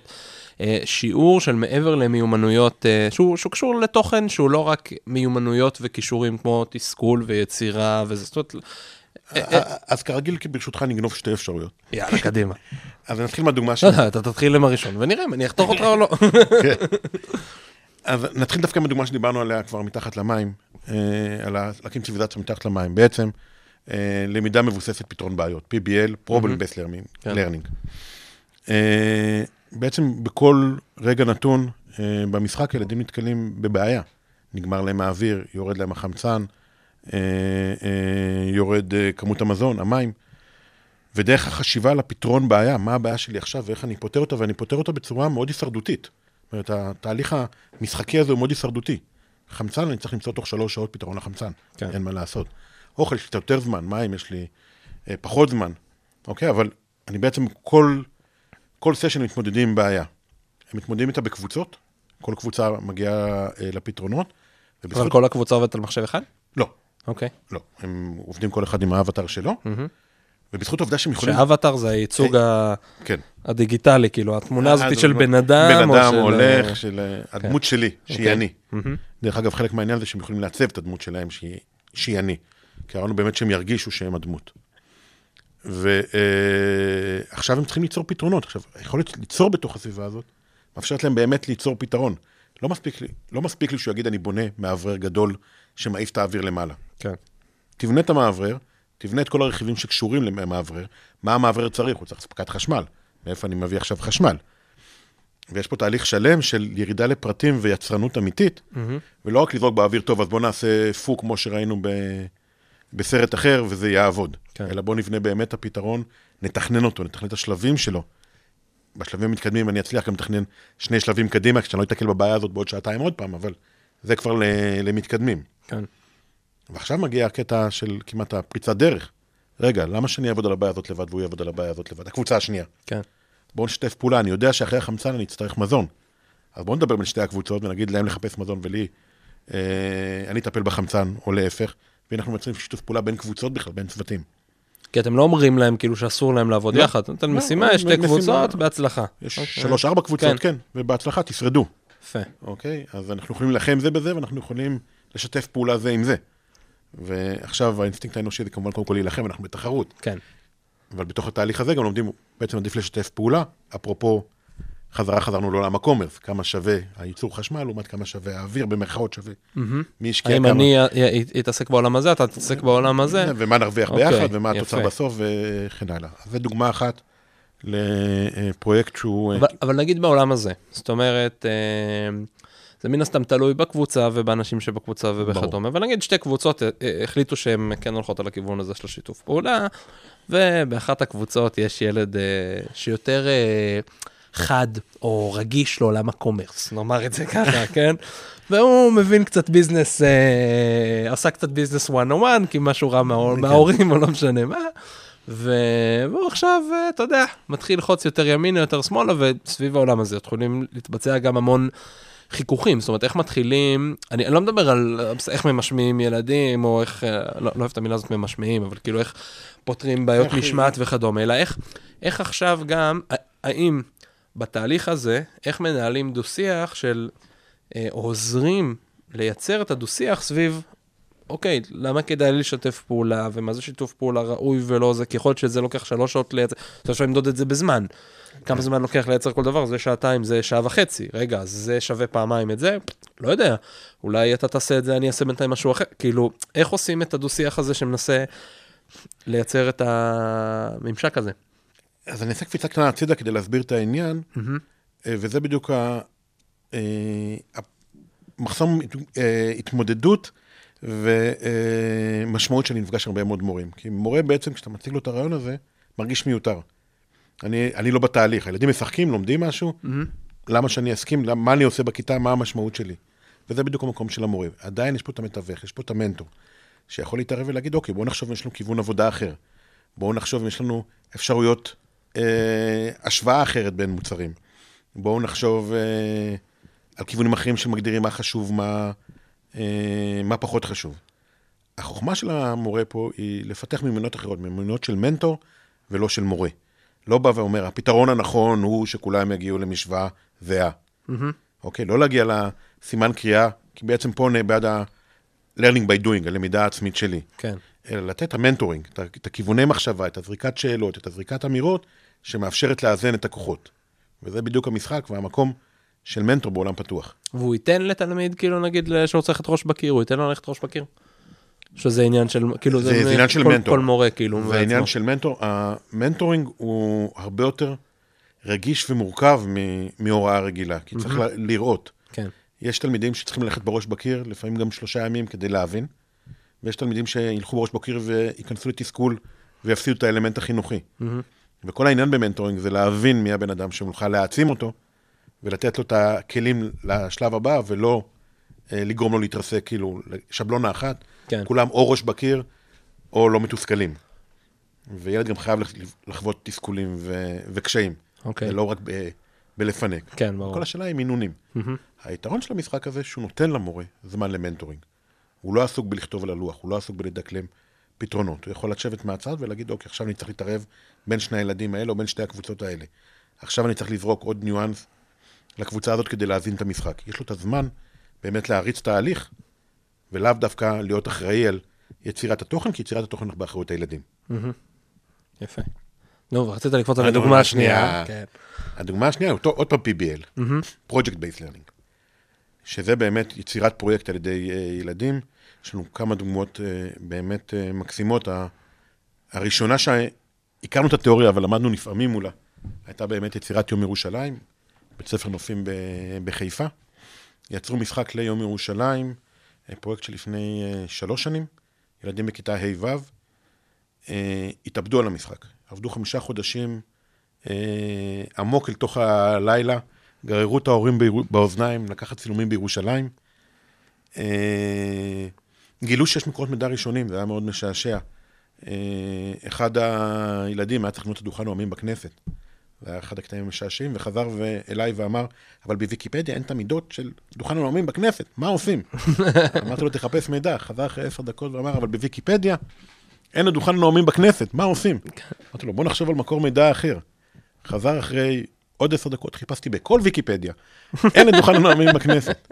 אה, שיעור של מעבר למיומנויות, אה, שהוא, שהוא קשור לתוכן שהוא לא רק מיומנויות וכישורים כמו תסכול ויצירה וזה, זאת אומרת, אה, אז כרגיל, ברשותך, נגנוב שתי אפשרויות. יאללה, קדימה. אז נתחיל מהדוגמה לא של... יודע, אתה תתחיל עם הראשון ונראה אם אני אחתוך אותך או לא. אז נתחיל דווקא מהדוגמה שדיברנו עליה כבר מתחת למים, אה, על להקים ציוויזציה מתחת למים. בעצם, אה, למידה מבוססת פתרון בעיות, PBL, Problem Based Learning. כן. learning. אה, בעצם בכל רגע נתון במשחק ילדים נתקלים בבעיה. נגמר להם האוויר, יורד להם החמצן, יורד כמות המזון, המים. ודרך החשיבה על הפתרון בעיה, מה הבעיה שלי עכשיו ואיך אני פותר אותה, ואני פותר אותה בצורה מאוד הישרדותית. זאת אומרת, התהליך המשחקי הזה הוא מאוד הישרדותי. חמצן, אני צריך למצוא תוך שלוש שעות פתרון לחמצן, כן. אין מה לעשות. אוכל, יש לי יותר זמן, מים, יש לי אה, פחות זמן, אוקיי? אבל אני בעצם, כל, כל סשן מתמודדים עם בעיה. הם מתמודדים איתה בקבוצות, כל קבוצה מגיעה אה, לפתרונות. אבל ובזכות... כל הקבוצה עובדת על מחשב אחד? לא, אוקיי. לא. הם עובדים כל אחד עם האבטר שלו, ובזכות העובדה שהם יכולים... שאבטר זה הייצוג ה- כן. הדיגיטלי, כאילו, התמונה הזאת אה, של לא, בן אדם, בן אדם של- הולך, של אה, הדמות שלי, שהיא אוקיי. אני. דרך אגב, חלק מהעניין זה שהם יכולים לעצב את הדמות שלהם שהיא- שהיא אני. כי הרעיון הוא באמת שהם ירגישו שהם הדמות. ועכשיו הם צריכים ליצור פתרונות. עכשיו, היכולת ליצור בתוך הסביבה הזאת, מאפשרת להם באמת ליצור פתרון. לא מספיק לי, לא מספיק לי שהוא יגיד, אני בונה מאוורר גדול שמעיף את האוויר למעלה. כן. תבנה את המאוורר, תבנה את כל הרכיבים שקשורים למאוורר, מה המאוורר צריך? הוא צריך אספקת חשמל. מאיפה אני מביא עכשיו חשמל? ויש פה תהליך שלם של ירידה לפרטים ויצרנות אמיתית, ולא רק לזרוק באוויר, טוב, אז בואו נעשה פו כמו שראינו ב... בסרט אחר וזה יעבוד. כן. אלא בואו נבנה באמת את הפתרון, נתכנן אותו, נתכנן את השלבים שלו. בשלבים המתקדמים אני אצליח גם לתכנן שני שלבים קדימה, כשאני לא אתקל בבעיה הזאת בעוד שעתיים עוד פעם, אבל זה כבר ל... למתקדמים. כן. ועכשיו מגיע הקטע של כמעט הפריצת דרך. רגע, למה שאני אעבוד על הבעיה הזאת לבד והוא יעבוד על הבעיה הזאת לבד? הקבוצה השנייה. כן. בואו נשתף פעולה, אני יודע שאחרי החמצן אני אצטרך מזון. אז בואו נדבר בין שתי הקבוצות ונגיד להם לחפש מזון ולי, אה, אני אטפל בחמצן, או להפך, ואנחנו מייצרים שיתוף פעולה בין קבוצות בכלל, בין צוותים. כי אתם לא אומרים להם כאילו שאסור להם לעבוד לא. יחד. נותן לא, משימה, יש שתי. קבוצות, בהצלחה. יש אוקיי. שלוש, ארבע קבוצות, כן. כן, ובהצלחה, תשרדו, יפה. אוקיי? אז אנחנו יכולים להילחם זה בזה, ואנחנו יכולים לשתף פעולה זה עם זה. ועכשיו האינסטינקט האנושי זה כמובן קודם כל להילחם, אנחנו בתחרות. כן. אבל בתוך התהליך הזה גם לומדים, בעצם עדיף לשתף פעולה. אפרופו, חזרה חזרנו לעולם ה commerce, כמה שווה הייצור חשמל לעומת כמה שווה האוויר, במרכאות שווה. מי השקיע האם כמה, אני אתעסק בעולם הזה, אתה תתעסק בעולם הזה? ומה נרוויח אוקיי, ביחד, ומה יפה. התוצר בסוף, וכן הלאה. אז זו דוגמה אחת לפרויקט שהוא... אבל, אבל נגיד בעולם הזה, זאת אומרת, אה, זה מן הסתם תלוי בקבוצה ובאנשים שבקבוצה ובכדומה, אבל נגיד שתי קבוצות אה, אה, החליטו שהן כן הולכות על הכיוון הזה של השיתוף פעולה, ובאחת הקבוצות יש ילד אה, שיותר חד או רגיש לעולם ה commerce, נאמר את זה ככה, כן? והוא מבין קצת business, אה, עשה קצת business 101, כי משהו ראה מההור- מההורים או לא משנה מה. והוא עכשיו, אתה יודע, מתחיל ללחוץ יותר ימינה, יותר שמאלה, וסביב העולם הזה. יכולים להתבצע גם המון חיכוכים. זאת אומרת, איך מתחילים, אני, אני לא מדבר על איך ממשמיעים ילדים, או איך, אה, לא, לא אוהב את המילה הזאת ממשמיעים, אבל כאילו איך פותרים בעיות משמעת וכדומה, אלא איך, איך עכשיו גם, האם בתהליך הזה, איך מנהלים דו-שיח של, אה, עוזרים לייצר את הדו-שיח סביב אוקיי, למה כדאי לי לשתף פעולה, ומה זה שיתוף פעולה ראוי ולא זה, כי יכול להיות שזה לוקח שלוש שעות לייצר, אתה אפשר למדוד את זה בזמן. כמה זמן לוקח לייצר כל דבר, זה שעתיים, זה שעה וחצי. רגע, אז זה שווה פעמיים את זה? לא יודע. אולי אתה תעשה את זה, אני אעשה בינתיים משהו אחר. כאילו, איך עושים את הדו-שיח הזה שמנסה לייצר את הממשק הזה? אז אני אעשה קפיצה קטנה הצידה כדי להסביר את העניין, אה, וזה בדיוק ה- אה, המחסום אה, התמודדות ומשמעות שאני נפגש הרבה מאוד מורים. כי מורה בעצם, כשאתה מציג לו את הרעיון הזה, מרגיש מיותר. אני, אני לא בתהליך, הילדים משחקים, לומדים משהו, למה שאני אסכים, למה- מה אני עושה בכיתה, מה המשמעות שלי. וזה בדיוק המקום של המורה. עדיין יש פה את המתווך, יש פה את המנטור, שיכול להתערב ולהגיד, אוקיי, בואו נחשוב אם יש לנו כיוון עבודה אחר. בואו נחשוב אם יש לנו אפשרויות אה, השוואה אחרת בין מוצרים. בואו נחשוב אה, על כיוונים אחרים שמגדירים מה חשוב, מה, אה, מה פחות חשוב. החוכמה של המורה פה היא לפתח מיומנויות אחרות, מיומנויות של מנטור ולא של מורה. לא בא ואומר, הפתרון הנכון הוא שכולם יגיעו למשוואה זהה. אוקיי? לא להגיע לסימן קריאה, כי בעצם פה אני בעד ה-learning by doing, הלמידה העצמית שלי. כן. אלא לתת את ה mentoring, את הכיווני מחשבה, את הזריקת שאלות, את הזריקת אמירות, שמאפשרת לאזן את הכוחות. וזה בדיוק המשחק והמקום של מנטור בעולם פתוח. והוא ייתן לתלמיד, כאילו נגיד, שרוצה ללכת ראש בקיר, הוא ייתן לו ללכת ראש בקיר? שזה עניין של, כאילו, זה- זה עניין של כל, מנטור. כל מורה, כאילו, זה בעצמו. של מנטור. ה mentoring הוא הרבה יותר רגיש ומורכב מהוראה רגילה, כי צריך ל- לראות. כן. יש תלמידים שצריכים ללכת בראש בקיר, לפעמים גם שלושה ימים כדי להבין, ויש תלמידים שילכו בראש בקיר וייכנסו לתסכול ויפסידו את האלמנט החינוכי. וכל העניין ב mentoring זה להבין מי הבן אדם שמולך, להעצים אותו, ולתת לו את הכלים לשלב הבא, ולא אה, לגרום לו להתרסק, כאילו, לשבלונה אחת, כן. כולם או ראש בקיר, או לא מתוסכלים. וילד גם חייב לח- לחוות תסכולים ו- וקשיים, אוקיי. ולא רק ב- בלפנק. כן, ברור. כל השאלה היא מינונים. היתרון של המשחק הזה, שהוא נותן למורה זמן ל mentoring. הוא לא עסוק בלכתוב על הלוח, הוא לא עסוק בלדקלם פתרונות. הוא יכול לשבת מהצד ולהגיד, אוקיי, עכשיו אני צריך להתערב בין שני הילדים האלה או בין שתי הקבוצות האלה. עכשיו אני צריך לזרוק עוד ניואנס לקבוצה הזאת כדי להזין את המשחק. יש לו את הזמן באמת להריץ תהליך, ולאו דווקא להיות אחראי על יצירת התוכן, כי יצירת התוכן היא באחריות הילדים. יפה. נו, ורצית לקפוץ על הדוגמה השנייה. כן. הדוגמה השנייה, אותו, עוד פעם PBL, Project Based Learning, שזה באמת יצירת פרויקט על ידי uh, ילדים. יש לנו כמה דוגמאות uh, באמת uh, מקסימות. הראשונה שהכרנו את התיאוריה, אבל למדנו לפעמים מולה, הייתה באמת יצירת יום ירושלים, בית ספר נופים בחיפה. יצרו משחק ליום ירושלים, אה, פרויקט שלפני uh, שלוש שנים, ילדים בכיתה ה'-ו', uh, התאבדו על המשחק. עבדו חמישה חודשים אה, עמוק אל תוך הלילה, גררו את ההורים באוזניים, לקחת צילומים בירושלים. אה, גילו שיש מקורות מידע ראשונים, זה היה מאוד משעשע. אה, אחד הילדים היה צריך לבנות את דוכן נואמים בכנסת. זה היה אחד הקטעים המשעשעים, וחזר אליי ואמר, אבל בוויקיפדיה אין את המידות של דוכן הנואמים בכנסת, מה עושים? אמרתי לו, תחפש מידע. חזר אחרי עשר דקות ואמר, אבל בוויקיפדיה אין את דוכן הנואמים בכנסת, מה עושים? אמרתי לו, בוא נחשוב על מקור מידע אחר. חזר אחרי עוד עשר דקות, חיפשתי בכל ויקיפדיה, אין את דוכן הנואמים בכנסת.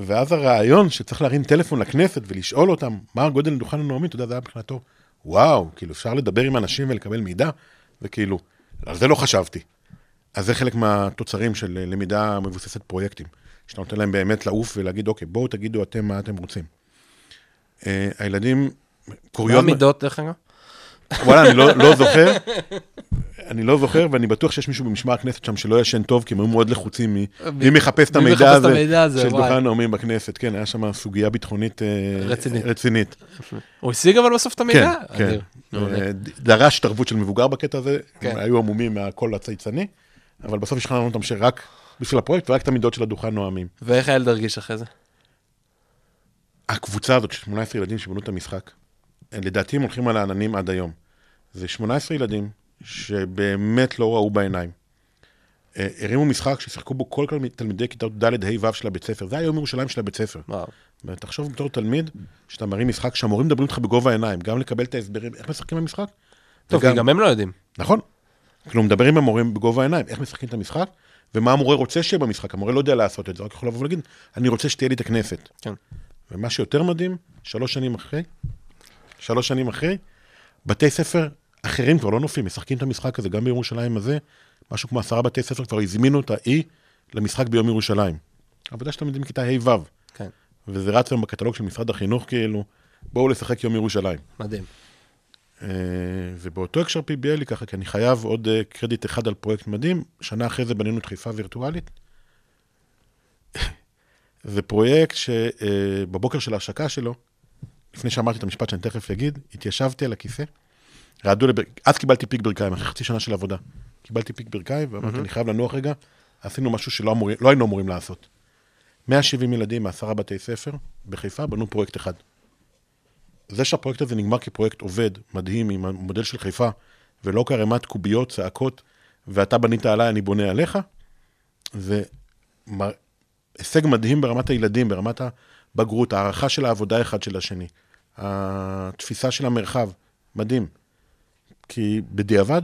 ואז הרעיון שצריך להרים טלפון לכנסת ולשאול אותם מה הגודל דוכן הנואמים, אתה יודע, זה היה מבחינתו, וואו, כאילו אפשר לדבר עם אנשים ולקבל מידע, וכאילו, על זה לא חשבתי. אז זה חלק מהתוצרים של למידה מבוססת פרויקטים, שאתה נותן להם באמת לעוף ולהגיד, אוקיי, בואו תגידו אתם מה אתם רוצים. אה, הילדים, מה. המידות, דרך אגב? וואלה, אני לא, לא זוכר. אני לא זוכר, ואני בטוח שיש מישהו במשמר הכנסת שם שלא ישן טוב, כי הם היו מאוד לחוצים מי מחפש את מי המידע הזה של. דוכן הנאומים בכנסת. כן, היה שם סוגיה ביטחונית אה, רצינית. הוא השיג אבל בסוף את כן, המידע? כן. מעולה. אה, דרש התערבות של מבוגר בקטע הזה, כן. הם היו עמומים מהקול הצייצני, אבל בסוף השכנענו אותם שרק בשביל הפרויקט ורק את המידות של הדוכן נואמים. ואיך הילד הרגיש אחרי זה? הקבוצה הזאת של 18 ילדים שבנו את המשחק, לדעתי הם הולכים על העננים עד היום. זה 18 ילדים שבאמת לא ראו בעיניים. אה, הרימו משחק ששיחקו בו כל תלמיד- תלמידי כיתות ד', ה', ו' של הבית ספר. זה היה יום ירושלים של הבית ספר. וואו. ותחשוב בתור תלמיד, שאתה מרים משחק שהמורים מדברים איתך בגובה העיניים, גם לקבל את ההסברים, איך משחקים במשחק. טוב, וגם- גם הם לא יודעים. נכון. כאילו, מדברים עם המורים בגובה העיניים, איך משחקים את המשחק, ומה המורה רוצה שיהיה במשחק. המורה לא יודע לעשות את זה, רק יכול לבוא ולהגיד, אני רוצה שתהיה לי את הכנסת. כן. ומה שיותר מדהים, שלוש שנים אחרי, שלוש שנים אחרי, בתי ספר אחרים כבר לא נופים, משחקים את המשחק הזה, גם בירושלים הזה, משהו כמו עשרה בתי ספר כבר הזמינו את האי למשחק ביום ירושלים. עבודה של תלמידים מכיתה ה'-ו', כן. וזה רץ היום בקטלוג של משרד החינוך, כאילו, בואו לשחק יום ירושלים. מדהים. אה, ובאותו הקשר PBL ככה, כי אני חייב עוד אה, קרדיט אחד על פרויקט מדהים, שנה אחרי זה בנינו את חיפה וירטואלית. זה פרויקט שבבוקר של ההשקה שלו, לפני שאמרתי את המשפט שאני תכף אגיד, התיישבתי על הכיסא, רעדו לבר... אז קיבלתי פיק ברכיים, אחרי חצי שנה של עבודה. קיבלתי פיק ברכיים, ואמרתי, אני חייב לנוח רגע, עשינו משהו שלא אמור... לא היינו אמורים לעשות. 170 ילדים מעשרה בתי ספר בחיפה בנו פרויקט אחד. זה שהפרויקט הזה נגמר כפרויקט עובד, מדהים, עם המודל של חיפה, ולא כערימת קוביות, צעקות, ואתה בנית עליי, אני בונה עליך, זה הישג מדהים ברמת הילדים, ברמת הבגרות, הערכה של העבודה אחד של השני, התפיסה של המרחב, מדהים. כי בדיעבד,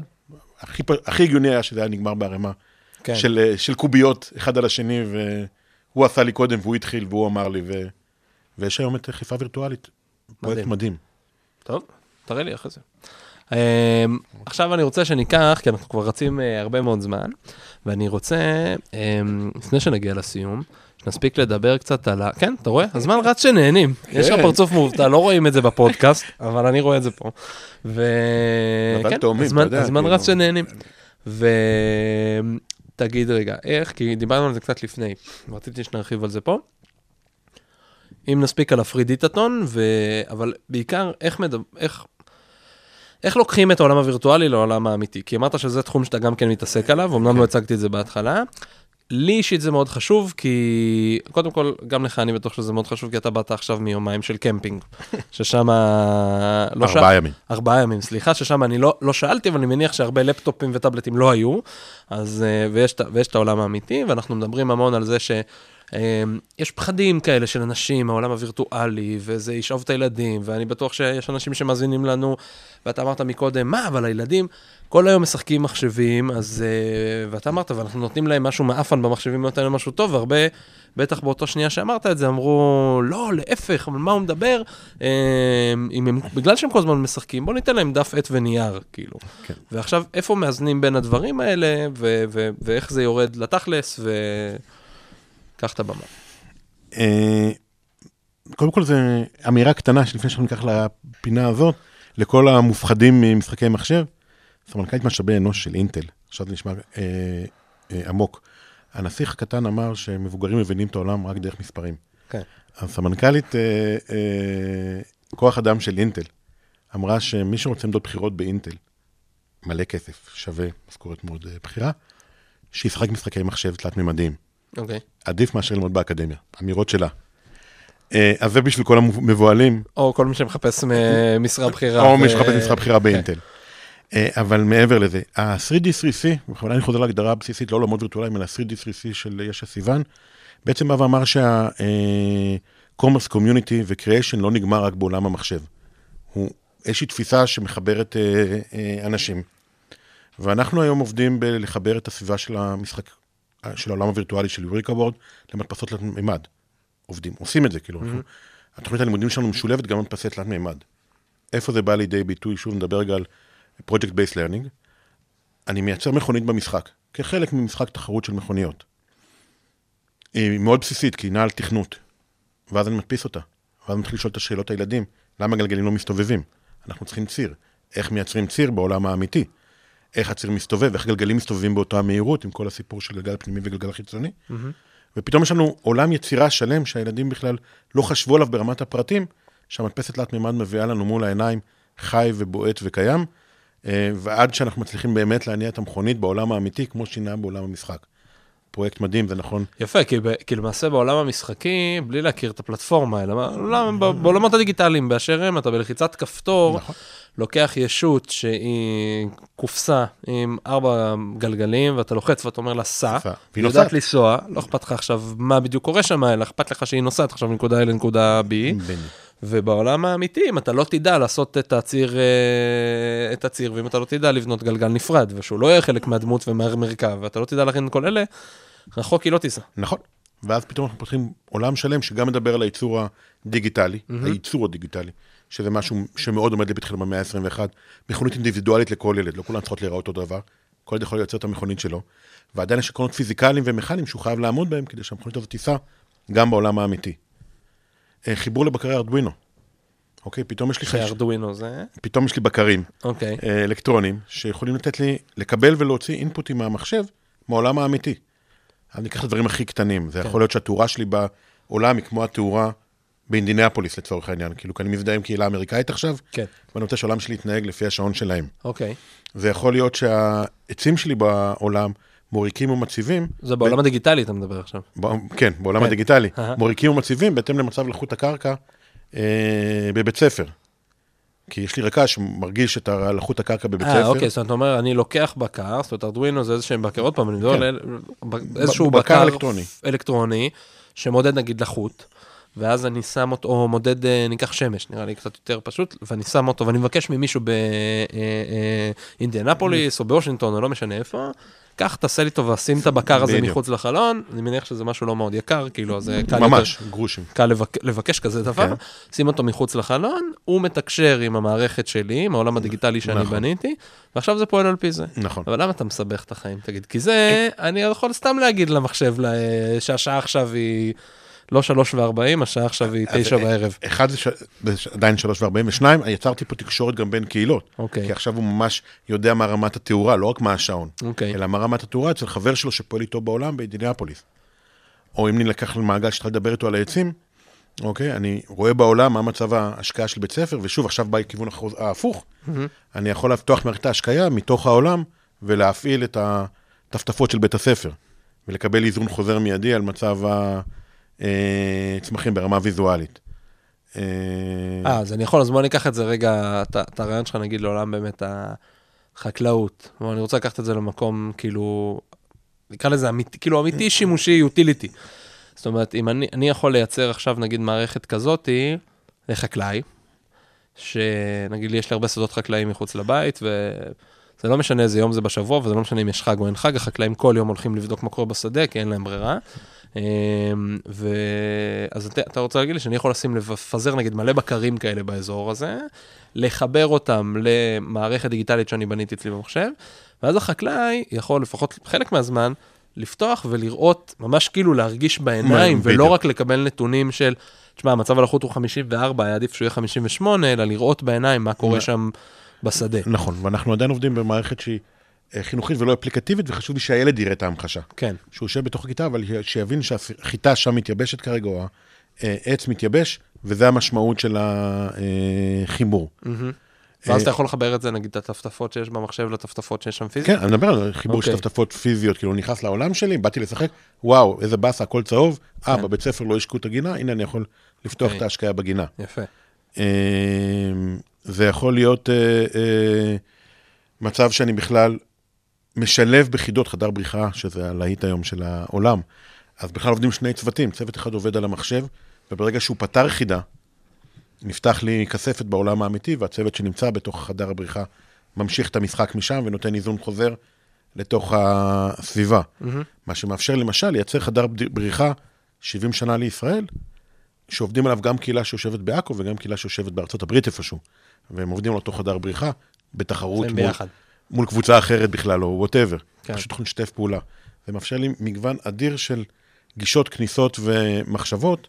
הכי, הכי הגיוני היה שזה היה נגמר בערימה כן. של, אה, של קוביות אחד על השני, והוא עשה לי קודם והוא התחיל והוא אמר לי, ו... ויש היום את חיפה וירטואלית. פרויקט מדהים. מדהים. טוב, תראה לי אחרי זה. Um, עכשיו אני רוצה שניקח, כי אנחנו כבר רצים uh, הרבה מאוד זמן, ואני רוצה, um, לפני שנגיע לסיום, שנספיק לדבר קצת על ה... כן, אתה רואה? הזמן רץ שנהנים. יש לך כן. פרצוף מובטל, לא רואים את זה בפודקאסט, אבל אני רואה את זה פה. ו... אבל כן, תאומים, הזמן- כאילו. רץ שנהנים. ותגיד רגע, איך? כי דיברנו על זה קצת לפני, רציתי שנרחיב על זה פה. אם נספיק על הפרידיטטון, ו... אבל בעיקר איך מדבר, איך... איך לוקחים את העולם הווירטואלי לעולם האמיתי? כי אמרת שזה תחום שאתה גם כן מתעסק עליו, אמנם כן. לא הצגתי את זה בהתחלה. לי אישית זה מאוד חשוב, כי קודם כל, גם לך אני בטוח שזה מאוד חשוב, כי אתה באת עכשיו מיומיים של קמפינג, ששם... לא ארבעה ימים. ארבעה ימים, סליחה, ששם אני לא, לא שאלתי, אבל אני מניח שהרבה לפטופים וטאבלטים לא היו, אז, אה, ויש, ויש את העולם האמיתי, ואנחנו מדברים המון על זה ש... אה, יש פחדים כאלה של אנשים מהעולם הווירטואלי, וזה ישאוב את הילדים, ואני בטוח שיש אנשים שמאזינים לנו, ואתה אמרת מקודם, מה, אבל הילדים כל היום משחקים מחשבים, אז... אה, ואתה אמרת, ואנחנו נותנים להם משהו מעפן במחשבים, נותן להם משהו טוב, והרבה, בטח באותו שנייה שאמרת את זה, אמרו, לא, להפך, אבל מה הוא מדבר? אה, אם הם, בגלל שהם כל הזמן משחקים, בוא ניתן להם דף עט ונייר, כאילו. כן. ועכשיו, איפה מאזנים בין הדברים האלה, ו- ו- ואיך זה יורד לתכלס, וקח את הבמה. אה, קודם כל, זו אמירה קטנה שלפני שאנחנו ניקח לפינה הזאת, לכל המופחדים ממשחקי מחשב, סמנכ"לית משאבי אנוש של אינטל, עכשיו זה נשמע אה, אה, עמוק. הנסיך הקטן אמר שמבוגרים מבינים את העולם רק דרך מספרים. כן. אז סמנכ"לית אה, אה, כוח אדם של אינטל אמרה שמי שרוצה עמדות בחירות באינטל, מלא כסף, שווה משכורת מאוד בכירה, שישחק משחקי מחשב תלת-ממדיים. אוקיי. עדיף מאשר ללמוד באקדמיה, אמירות שלה. אה, אז זה בשביל כל המבוהלים, או כל מי שמחפש משרה בכירה. או מי שמחפש משרה בכירה באינטל. אה, אבל מעבר לזה, ה-3D3C, בכוונה אני חוזר להגדרה הבסיסית, לא עולמות וירטואליים, אלא 3D3C של ישע סיוון, בעצם בא ואמר שה-commerce community ו-creation לא נגמר רק בעולם המחשב. הוא איזושהי תפיסה שמחברת אה, אה, אנשים. ואנחנו היום עובדים בלחבר את הסביבה של המשחק, של העולם הווירטואלי של יוריקה וורד למדפסות תלת מימד. עובדים, עושים את זה, כאילו. אנחנו- התוכנית הלימודים שלנו משולבת גם במדפסי תלת מימד. איפה זה בא לידי ביטוי? שוב נדבר רגע על Project Based Learning. אני מייצר מכונית במשחק, כחלק ממשחק תחרות של מכוניות. היא מאוד בסיסית, כי היא נעה על תכנות. ואז אני מדפיס אותה. ואז אני מתחיל לשאול את השאלות הילדים, למה הגלגלים לא מסתובבים? אנחנו צריכים ציר. איך מייצרים ציר בעולם האמיתי? איך הציר מסתובב, איך גלגלים מסתובבים באותה מהירות, עם כל הסיפור של גלגל פנימי וגלגל חיצוני. ופתאום יש לנו עולם יצירה שלם שהילדים בכלל לא חשבו עליו ברמת הפרטים, שהמדפסת תלת מימד מביאה לנו מול העיניים חי ובועט וקיים, אה, ועד שאנחנו מצליחים באמת להניע את המכונית בעולם האמיתי, כמו שינה בעולם המשחק. פרויקט מדהים, זה נכון. יפה, כי, ב- כי למעשה בעולם המשחקי, בלי להכיר את הפלטפורמה, אלא בעולם- בעולמות הדיגיטליים באשר הם, אתה בלחיצת כפתור, נכון. לוקח ישות שהיא קופסה עם ארבע גלגלים, ואתה לוחץ ואתה אומר לה, סע. והיא היא יודעת. לנסוע, לא אכפת לך עכשיו מה בדיוק קורה שם, אלא אכפת לך שהיא נוסעת עכשיו מנקודה A לנקודה B. בני. ובעולם האמיתי, אם אתה לא תדע לעשות את הציר, אה, את הציר, ואם אתה לא תדע לבנות גלגל נפרד, ושהוא לא יהיה חלק מהדמות ומהמרכב, ואתה לא תדע להכין את כל אלה, רחוק היא לא תיסע. נכון. ואז פתאום אנחנו פותחים עולם שלם שגם מדבר על הייצור הדיגיטלי, הייצור הדיגיטלי, שזה משהו שמאוד עומד לפתחנו במאה ה-21, מכונית אינדיבידואלית לכל ילד, לא כולן צריכות להיראות אותו דבר, כל ילד יכול לייצר את המכונית שלו, ועדיין יש עקרונות פיזיקליים ומכניים שהוא חייב לעמוד בהם כדי שהמכונית הזאת תיסע גם בעולם האמיתי. אה, חיבור לבקרי ארדואינו. אוקיי, פתאום יש לי חייש, שארדואינו זה, פתאום יש לי בקרים אוקיי. אה, אלקטרונים, שיכולים לתת לי, לקבל ולהוציא אינפוטים מהמחשב, מהעולם האמיתי. אני אקח את הדברים הכי קטנים, זה יכול להיות שהתאורה שלי בעולם היא כמו התאורה באינדיניאפוליס לצורך העניין, כאילו, כי אני מזדהה עם קהילה אמריקאית עכשיו, כן, ואני רוצה שהעולם שלי יתנהג לפי השעון שלהם. אוקיי. זה יכול להיות שהעצים שלי בעולם מוריקים ומציבים, זה בעולם הדיגיטלי אתה מדבר עכשיו. ב- כן, בעולם כן. הדיגיטלי. מוריקים ומציבים בהתאם למצב לחות הקרקע אה, בבית ספר. כי יש לי רכז שמרגיש את לחות הקרקע בבית ספר. אה, אוקיי, זאת אומרת, אתה אומר, אני לוקח בקר, זאת אומרת, ארדואינו זה איזה שהם בקר, עוד פעם, אני מדבר כן. על ב- איזשהו בקר בקר אלקטרוני. אלקטרוני, שמודד נגיד לחות, ואז אני שם אותו, או מודד, אה, ניקח שמש, נראה לי קצת יותר פשוט, ואני שם אותו, ואני מבקש ממישהו באינדיאנפוליס, או בוושינגטון, או לא משנה איפה, קח, תעשה לי טובה, שים את הבקר הזה. מחוץ לחלון, אני מניח שזה משהו לא מאוד יקר, כאילו, זה קל ממש, גרושים. קל לבק... לבקש כזה דבר, כן. שים אותו מחוץ לחלון, הוא מתקשר עם המערכת שלי, עם העולם הדיגיטלי שאני נכון. בניתי, ועכשיו זה פועל על פי זה. נכון. אבל למה אתה מסבך את החיים? תגיד, כי זה, אני יכול סתם להגיד למחשב שהשעה עכשיו היא לא שלוש וארבעים, השעה עכשיו היא אז, תשע אה, בערב. אחד זה ש... עדיין שלוש וארבעים, ושניים, יצרתי פה תקשורת גם בין קהילות. אוקיי. כי עכשיו הוא ממש יודע מה רמת התאורה, לא רק מה השעון, אוקיי. אלא מה רמת התאורה אצל חבר שלו שפועל איתו בעולם באינדיניאפוליס. או אם נלקח למעגל שהתחלתי לדבר איתו על העצים, אוקיי? אני רואה בעולם מה מצב ההשקעה של בית ספר, ושוב, עכשיו בא לכיוון החוז- ההפוך. אני יכול לפתוח מערכת ההשקיה מתוך העולם ולהפעיל את הטפטפות של בית הספר, ולקבל איזון חוזר מיידי על מצב הצמחים ברמה ויזואלית. אה, אה, אז אני יכול, אז בוא ניקח את זה רגע, את הרעיון שלך, נגיד, לעולם באמת החקלאות. אבל אני רוצה לקחת את זה למקום, כאילו, נקרא לזה אמיתי, כאילו אמיתי, שימושי, יוטיליטי. זאת אומרת, אם אני, אני יכול לייצר עכשיו, נגיד, מערכת כזאתי לחקלאי, שנגיד לי, יש לי הרבה שדות חקלאיים מחוץ לבית, וזה לא משנה איזה יום זה בשבוע, וזה לא משנה אם יש חג או אין חג, החקלאים כל יום הולכים לבדוק מה קורה בשדה, כי אין להם ברירה. אמ, ו... אז אתה, אתה רוצה להגיד לי שאני יכול לשים, לפזר נגיד מלא בקרים כאלה באזור הזה, לחבר אותם למערכת דיגיטלית שאני בניתי אצלי במחשב, ואז החקלאי יכול לפחות חלק מהזמן לפתוח ולראות, ממש כאילו להרגיש בעיניים. ולא רק לקבל נתונים של, תשמע, המצב הלחות הוא 54, היה עדיף שהוא יהיה 58, אלא לראות בעיניים מה קורה שם בשדה. נכון, ואנחנו עדיין עובדים במערכת שהיא חינוכית ולא אפליקטיבית, וחשוב לי שהילד יראה את ההמחשה. כן, שהוא יושב בתוך הכיתה, אבל שיבין שהחיטה שם מתייבשת כרגע, או העץ מתייבש, וזה המשמעות של החיבור. ואז אה, אתה יכול לחבר את זה, נגיד, הטפטפות שיש במחשב לטפטפות שיש שם פיזית? כן, אני מדבר על חיבור של אוקיי. טפטפות פיזיות, כאילו, נכנס לעולם שלי, באתי לשחק, וואו, איזה באסה, הכל צהוב, אה, כן. בבית ספר לא השקו את הגינה, הנה אני יכול לפתוח אוקיי. את ההשקיה בגינה. יפה. אה, זה יכול להיות אה, אה, מצב שאני בכלל משלב בחידות חדר בריחה, שזה הלהיט היום של העולם. אז בכלל עובדים שני צוותים, צוות אחד עובד על המחשב, וברגע שהוא פתר חידה, נפתח לי כספת בעולם האמיתי, והצוות שנמצא בתוך חדר הבריחה ממשיך את המשחק משם ונותן איזון חוזר לתוך הסביבה. מה שמאפשר למשל לייצר חדר בריחה 70 שנה לישראל, שעובדים עליו גם קהילה שיושבת בעכו וגם קהילה שיושבת בארצות הברית איפשהו. והם עובדים על אותו חדר בריחה, בתחרות מול, ביחד. מול קבוצה אחרת בכלל, או whatever. כן. פשוט יכולים לשתף פעולה. זה מאפשר לי מגוון אדיר של גישות, כניסות ומחשבות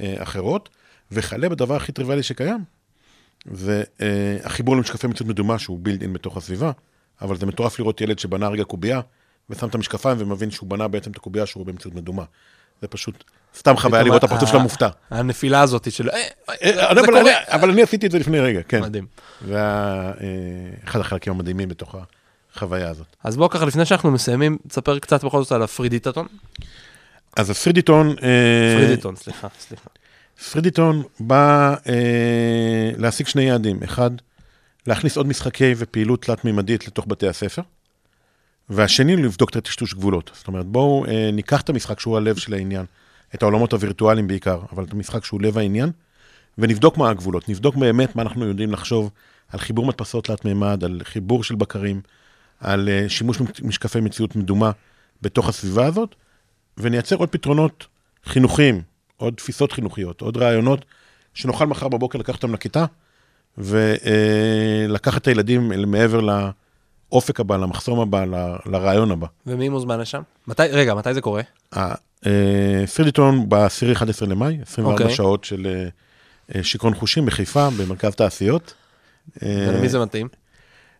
אה, אחרות, וכלה בדבר הכי טריוויאלי שקיים, זה אה, החיבור למשקפי מציאות מדומה שהוא built-in בתוך הסביבה, אבל זה מטורף לראות ילד שבנה רגע קובייה, ושם את המשקפיים ומבין שהוא בנה בעצם את הקובייה שהוא במציאות מדומה. זה פשוט סתם חוויה לראות את הפרצוף ה- שלו מופתע. הנפילה הזאת של, אה, אה, זה אבל. אני- אבל אני עשיתי את זה לפני רגע, כן. מדהים. זה אה, אחד החלקים המדהימים בתוך החוויה הזאת. אז בוא ככה, לפני שאנחנו מסיימים, תספר קצת בכל זאת על הפרידיטטון. אז הפרידיטון, אה, פרידיטון, סליחה, סליחה. פרידיטון בא אה, להשיג שני יעדים. אחד, להכניס עוד משחקי ופעילות תלת-מימדית לתוך בתי הספר, והשני, לבדוק את הטשטוש גבולות. זאת אומרת, בואו אה, ניקח את המשחק שהוא הלב של העניין, את העולמות הווירטואליים בעיקר, אבל את המשחק שהוא לב העניין, ונבדוק מה הגבולות. נבדוק באמת מה אנחנו יודעים לחשוב על חיבור מדפסות תלת-מימד, על חיבור של בקרים, על אה, שימוש משקפי מציאות מדומה בתוך הסביבה הזאת, ונייצר עוד פתרונות חינוכיים, עוד תפיסות חינוכיות, עוד רעיונות, שנוכל מחר בבוקר לקחת אותם לכיתה, ולקחת את הילדים אל מעבר לאופק הבא, למחסום הבא, ל- לרעיון הבא. ומי מוזמן לשם? מתי, רגע, מתי זה קורה? פרידיטון ב-10-11 למאי, 24 אוקיי. שעות של אה, אה, שיכרון חושים בחיפה, במרכז תעשיות. אה, ולמי זה מתאים?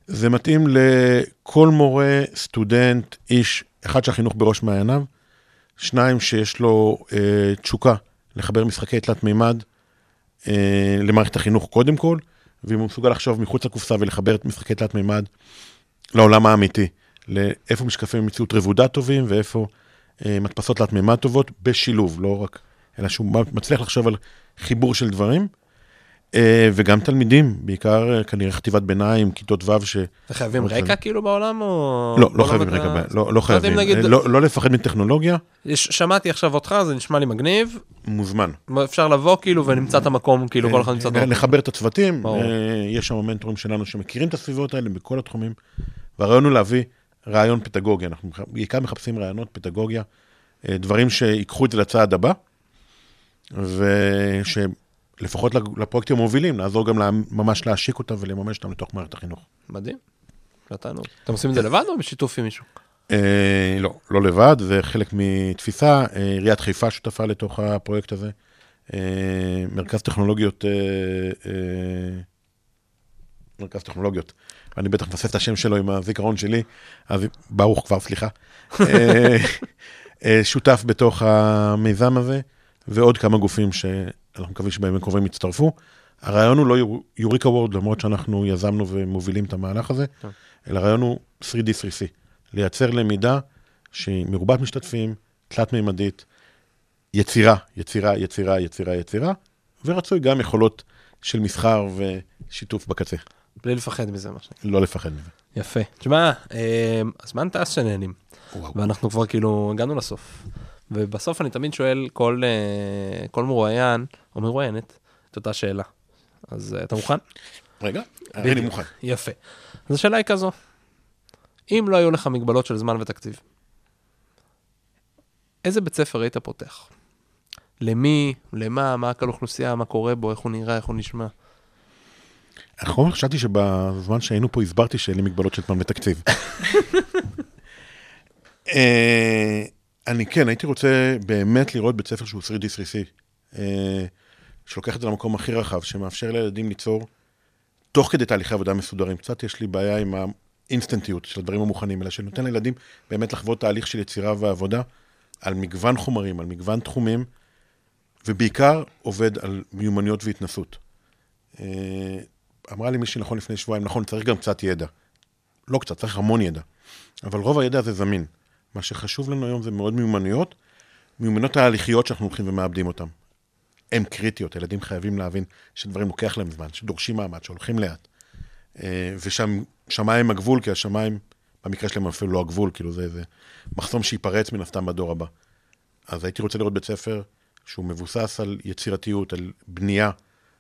זה מתאים לכל מורה, סטודנט, איש, אחד שהחינוך בראש מעייניו, שניים שיש לו אה, תשוקה לחבר משחקי תלת מימד אה, למערכת החינוך קודם כל, ואם הוא מסוגל לחשוב מחוץ לקופסה ולחבר את משחקי תלת מימד לעולם האמיתי, לאיפה משקפי מציאות רבודה טובים ואיפה אה, מדפסות תלת מימד טובות, בשילוב, לא רק, אלא שהוא מצליח לחשוב על חיבור של דברים. אה, וגם תלמידים, בעיקר אה, כנראה חטיבת ביניים, כיתות ו' ש... חייבים לא רקע. כאילו בעולם או... לא, לא חייבים רקע, לא, לא חייבים. אה, לא לא לפחד מטכנולוגיה, שמעתי עכשיו אותך, זה נשמע לי מגניב, מוזמן. אפשר לבוא כאילו ונמצא את המקום, כאילו כל אחד נמצא את המקום. לחבר את הצוותים, יש שם מנטורים שלנו שמכירים את הסביבות האלה בכל התחומים, והרעיון הוא להביא רעיון פדגוגיה, אנחנו בעיקר מחפשים רעיונות פדגוגיה, דברים שיקחו את זה לצעד הבא, ושלפחות לפרויקטים המובילים, נעזור גם ממש להשיק אותם ולממש אותם לתוך מערכת החינוך. מדהים. נתנו. אתם עושים את זה לבד או בשיתוף עם מישהו? אה, לא, לא לבד, זה חלק מתפיסה. אה, עיריית חיפה שותפה לתוך הפרויקט הזה. אה, מרכז טכנולוגיות, מרכז טכנולוגיות, אני בטח מפספס את השם שלו עם הזיכרון שלי, אז ברוך כבר, סליחה. שותף בתוך המיזם הזה, ועוד כמה גופים אנחנו מקווים שבימים קרובים יצטרפו. הרעיון הוא לא יור- יוריקה וורד, למרות שאנחנו יזמנו ומובילים את המהלך הזה, טוב. אלא הרעיון הוא 3D 3C, לייצר למידה שהיא מרובת משתתפים, תלת-מימדית, יצירה, יצירה, יצירה, יצירה, יצירה, ורצוי גם יכולות של מסחר ושיתוף בקצה. בלי לפחד מזה, מה שנקרא. לא לפחד מזה. יפה. תשמע, אה, הזמן טס שנהנים, וואו. ואנחנו כבר כאילו הגענו לסוף. ובסוף אני תמיד שואל כל, אה, כל מרואיין, או מרואיינת, את אותה שאלה. אז אה, אתה מוכן? רגע, הרי אני מוכן. יפה. אז השאלה היא כזו, אם לא היו לך מגבלות של זמן ותקציב, איזה בית ספר היית פותח? למי, למה, מה הקהל אוכלוסייה, מה קורה בו, איך הוא נראה, איך הוא נשמע? נכון, חשבתי שבזמן שהיינו פה הסברתי שאין לי מגבלות של זמן ותקציב. אני כן, הייתי רוצה באמת לראות בית ספר שהוא 3D 3C, אה, שלוקח את זה למקום הכי רחב, שמאפשר לילדים ליצור תוך כדי תהליכי עבודה מסודרים. קצת יש לי בעיה עם האינסטנטיות של הדברים המוכנים, אלא שנותן לילדים באמת לחוות תהליך של יצירה ועבודה על מגוון חומרים, על מגוון תחומים, ובעיקר עובד על מיומנויות והתנסות. אה, אמרה לי מישהי נכון לפני שבועיים, נכון, צריך גם קצת ידע. לא קצת, צריך המון ידע. אבל רוב הידע הזה זמין. מה שחשוב לנו היום זה מאוד מיומנויות, מיומנויות ההליכיות שאנחנו הולכים ומאבדים אותן. הן קריטיות, ילדים חייבים להבין שדברים לוקח להם זמן, שדורשים מאמץ, שהולכים לאט. אה, ושהשמיים הגבול, כי השמיים, במקרה שלהם אפילו לא הגבול, כאילו זה איזה מחסום שייפרץ מן הסתם בדור הבא. אז הייתי רוצה לראות בית ספר שהוא מבוסס על יצירתיות, על בנייה,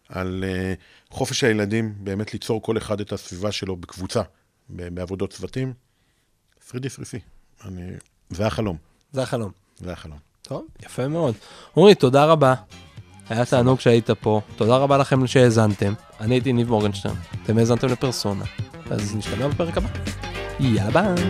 על uh, חופש הילדים, באמת ליצור כל אחד את הסביבה שלו בקבוצה, בעבודות צוותים. 3D 3C, אני... זה החלום, זה החלום. זה החלום. טוב, יפה מאוד. אורי, תודה רבה. היה תענוג שהיית פה. תודה רבה לכם שהאזנתם. אני הייתי ניב מורגנשטרן. אתם האזנתם לפרסונה. אז נשתמע בפרק הבא. יאללה ביי.